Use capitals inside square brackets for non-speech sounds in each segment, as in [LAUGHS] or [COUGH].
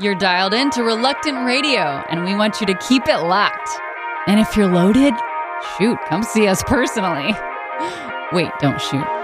You're dialed into Reluctant Radio, and we want you to keep it locked. And if you're loaded, shoot, come see us personally. [LAUGHS] Wait, don't shoot.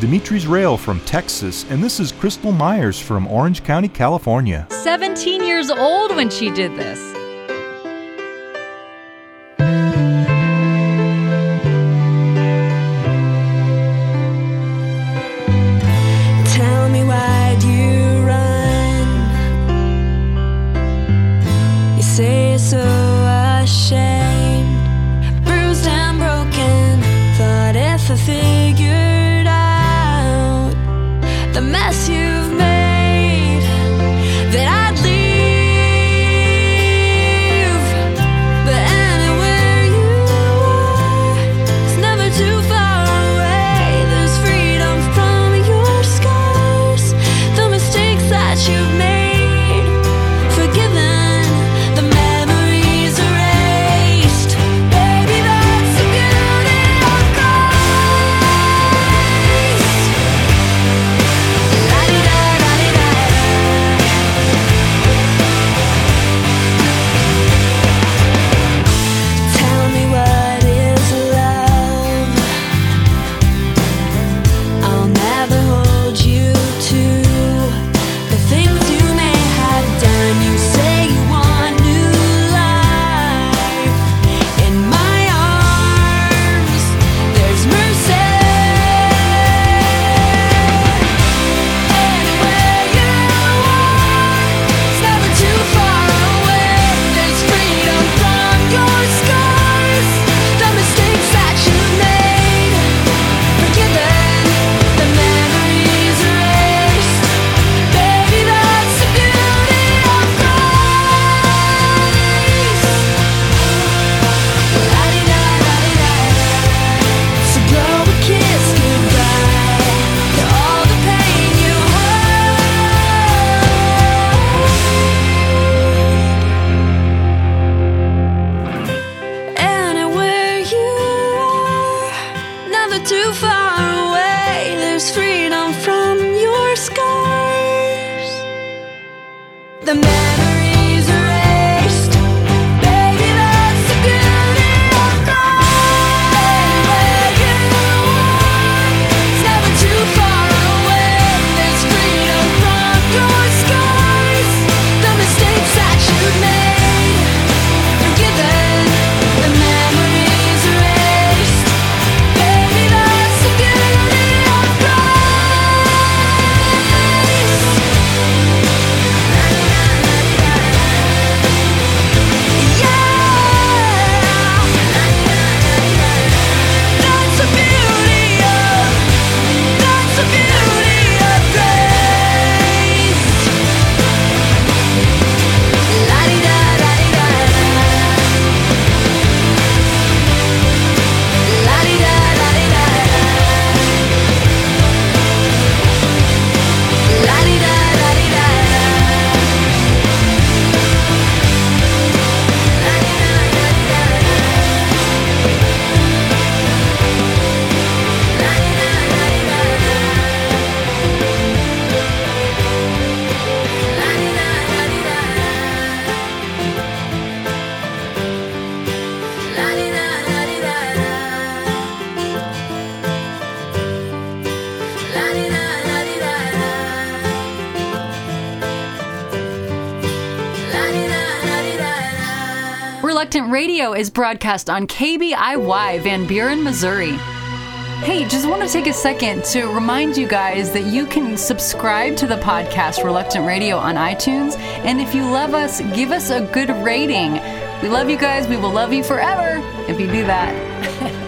Dimitri's Rail from Texas, and this is Crystal Myers from Orange County, California. 17 years old when she did this. is broadcast on KBIY Van Buren, Missouri. Hey, just want to take a second to remind you guys that you can subscribe to the podcast Reluctant Radio on iTunes. And if you love us, give us a good rating. We love you guys. We will love you forever if you do that. [LAUGHS]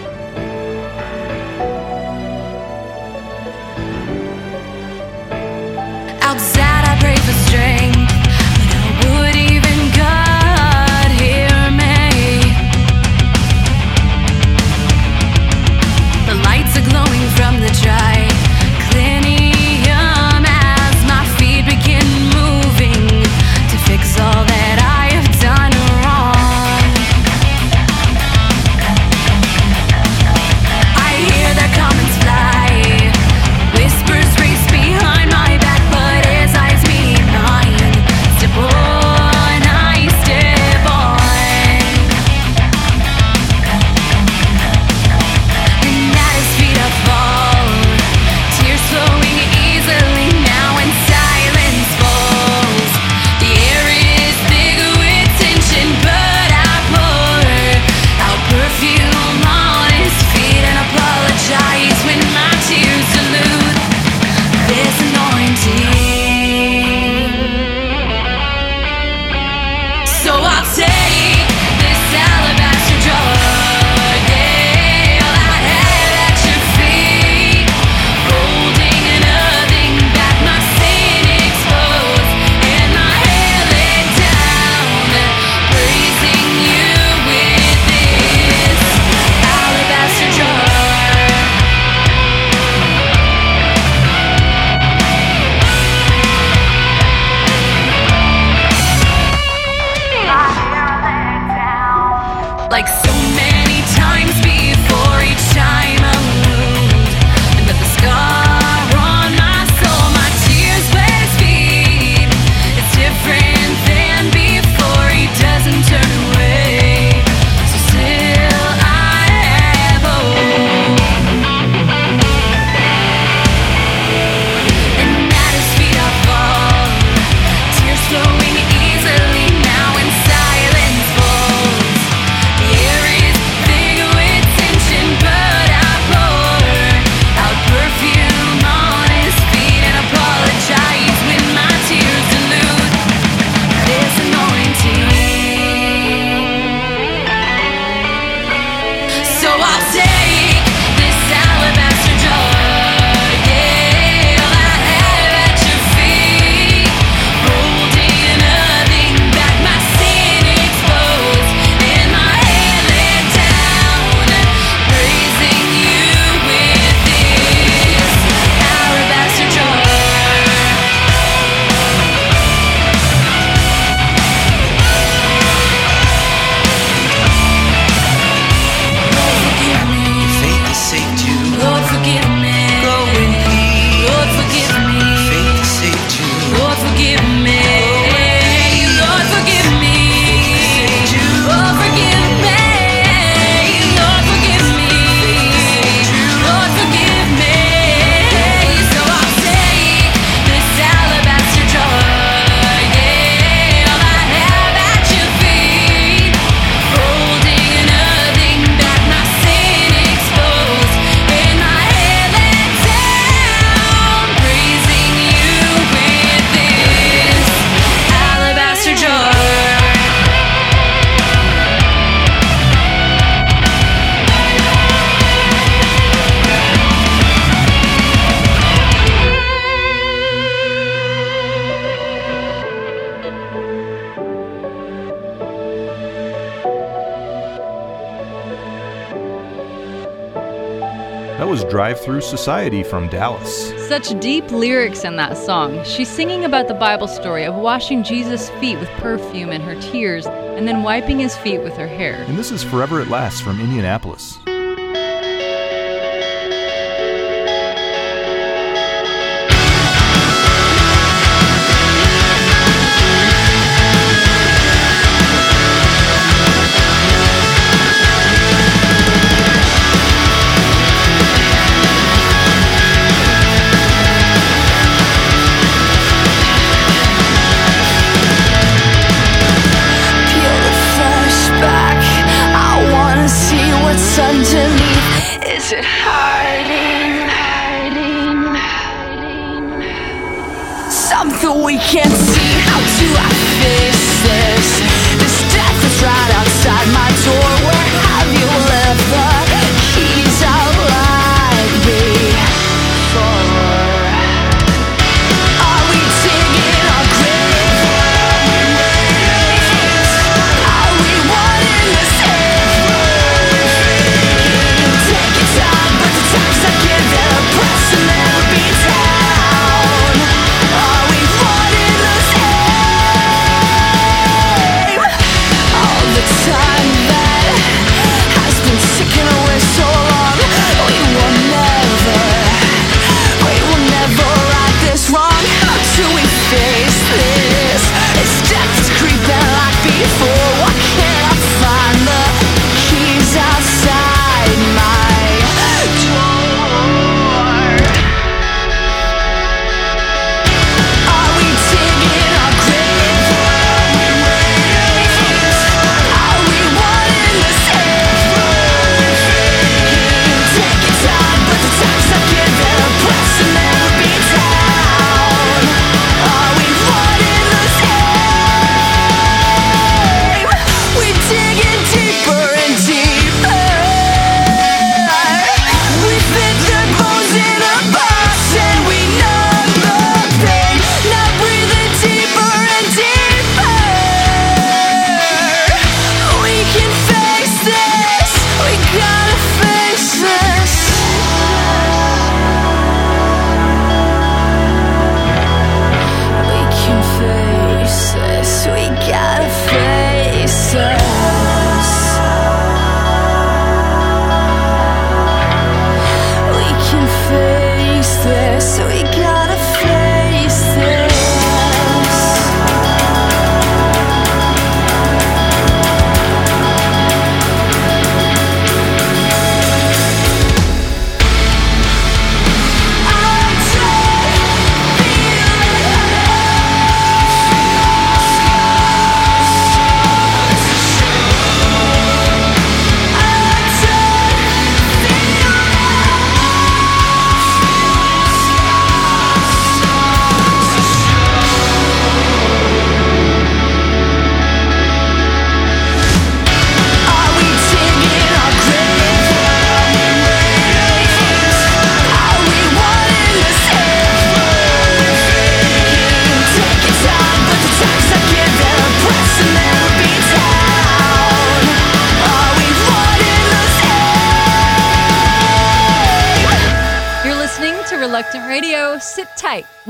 Drive Through Society from Dallas. Such deep lyrics in that song. She's singing about the Bible story of washing Jesus' feet with perfume and her tears, and then wiping his feet with her hair. And this is Forever It Lasts from Indianapolis.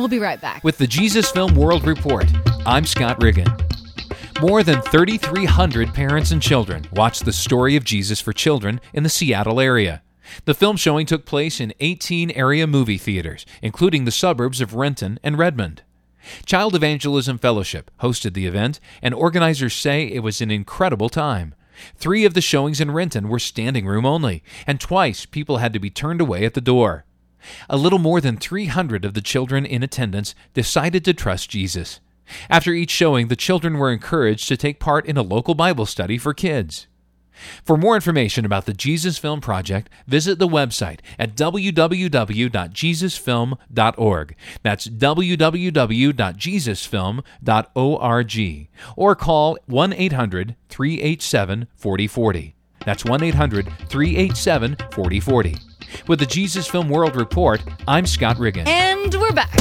We'll be right back. With the Jesus Film World Report, I'm Scott Riggin. More than 3,300 parents and children watched the story of Jesus for children in the Seattle area. The film showing took place in 18 area movie theaters, including the suburbs of Renton and Redmond. Child Evangelism Fellowship hosted the event, and organizers say it was an incredible time. Three of the showings in Renton were standing room only, and twice people had to be turned away at the door. A little more than 300 of the children in attendance decided to trust Jesus. After each showing, the children were encouraged to take part in a local Bible study for kids. For more information about the Jesus Film Project, visit the website at www.jesusfilm.org. That's www.jesusfilm.org. Or call 1 800 387 4040. That's 1 800 387 4040. With the Jesus Film World Report, I'm Scott Riggin. And we're back.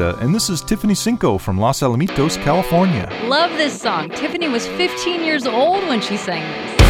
Florida, and this is Tiffany Cinco from Los Alamitos, California. Love this song. Tiffany was 15 years old when she sang this.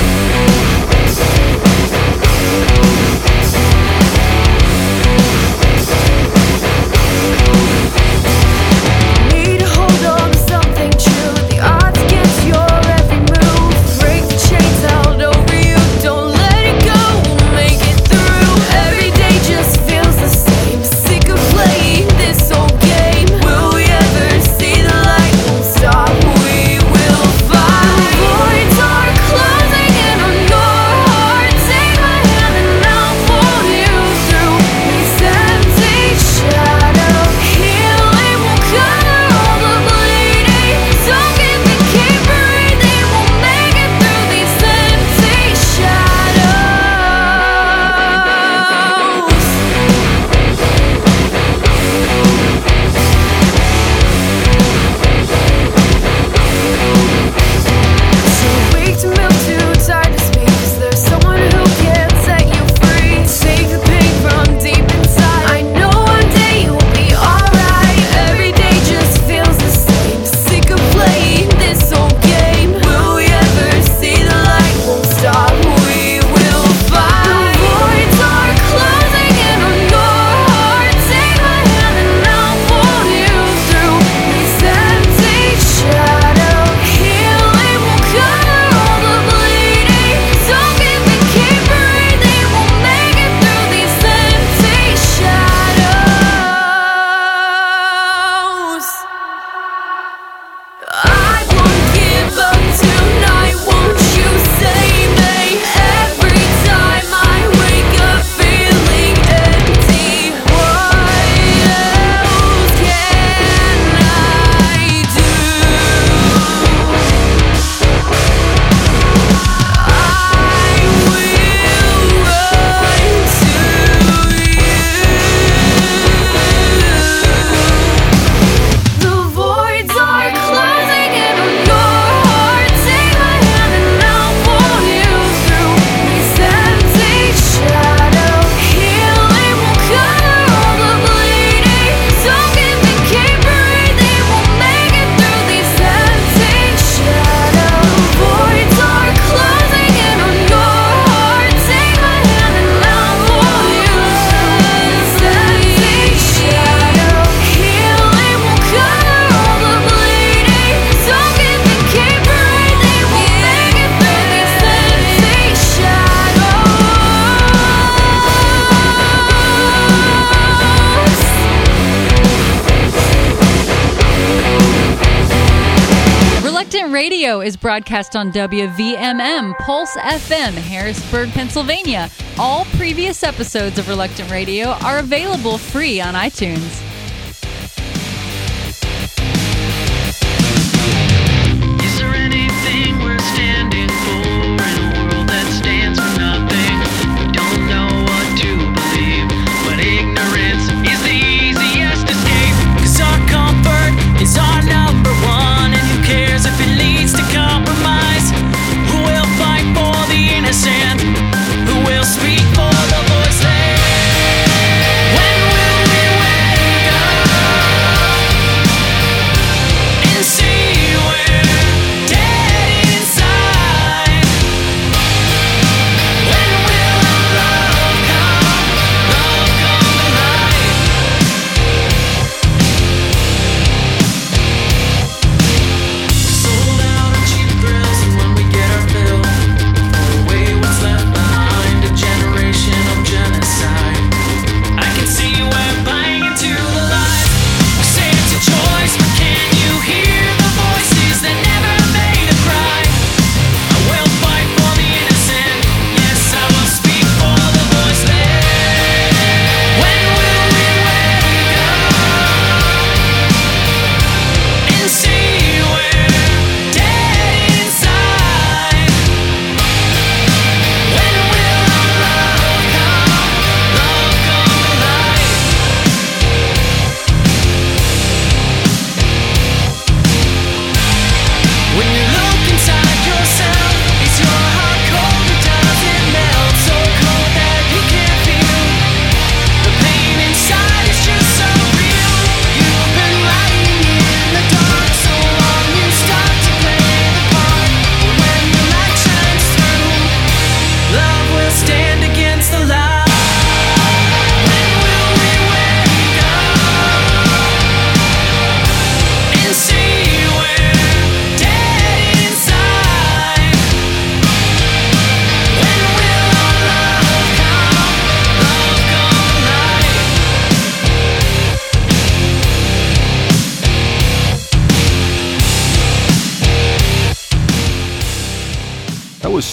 broadcast on WVMM, Pulse FM, Harrisburg, Pennsylvania. All previous episodes of Reluctant Radio are available free on iTunes.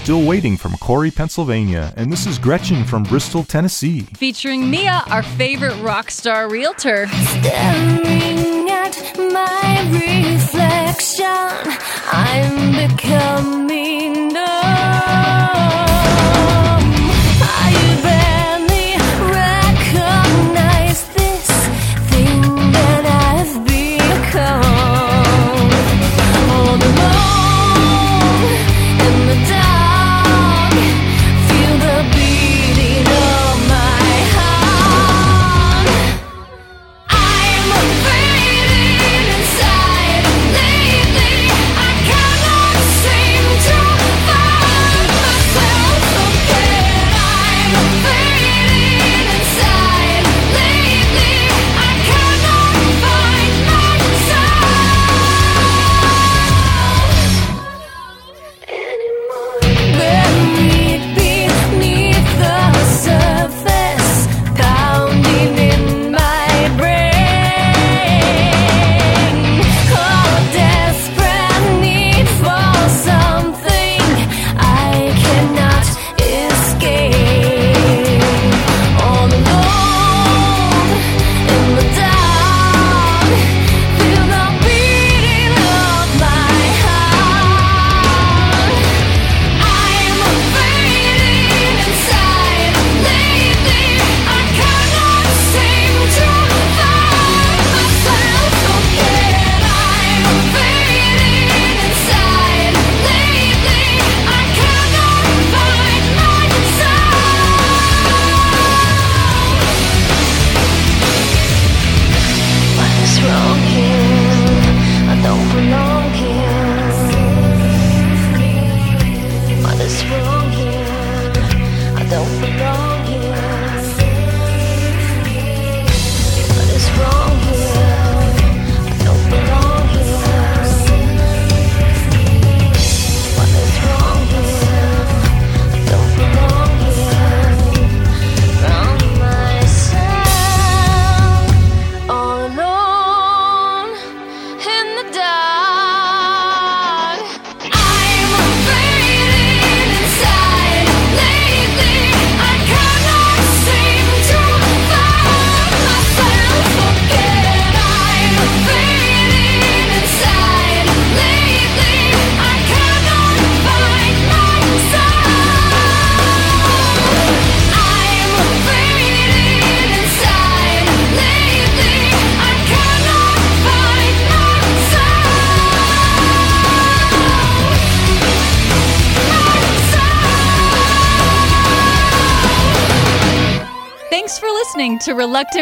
Still Waiting from Corry, Pennsylvania, and this is Gretchen from Bristol, Tennessee. Featuring Mia, our favorite rock star realtor. Staring at my reflection, I'm becoming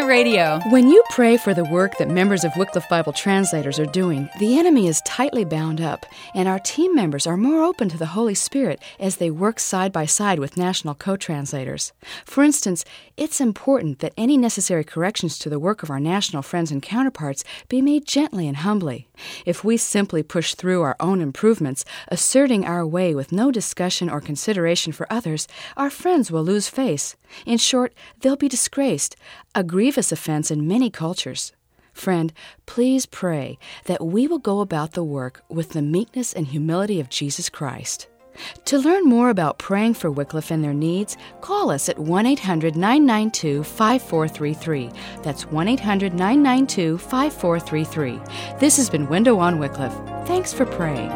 Radio. When you pray for the work that members of Wycliffe Bible translators are doing, the enemy is tightly bound up, and our team members are more open to the Holy Spirit as they work side by side with national co translators. For instance, it's important that any necessary corrections to the work of our national friends and counterparts be made gently and humbly. If we simply push through our own improvements, asserting our way with no discussion or consideration for others, our friends will lose face. In short, they'll be disgraced, a grievous offense in many cultures. Friend, please pray that we will go about the work with the meekness and humility of Jesus Christ. To learn more about praying for Wycliffe and their needs, call us at 1 800 992 5433. That's 1 800 992 5433. This has been Window on Wycliffe. Thanks for praying.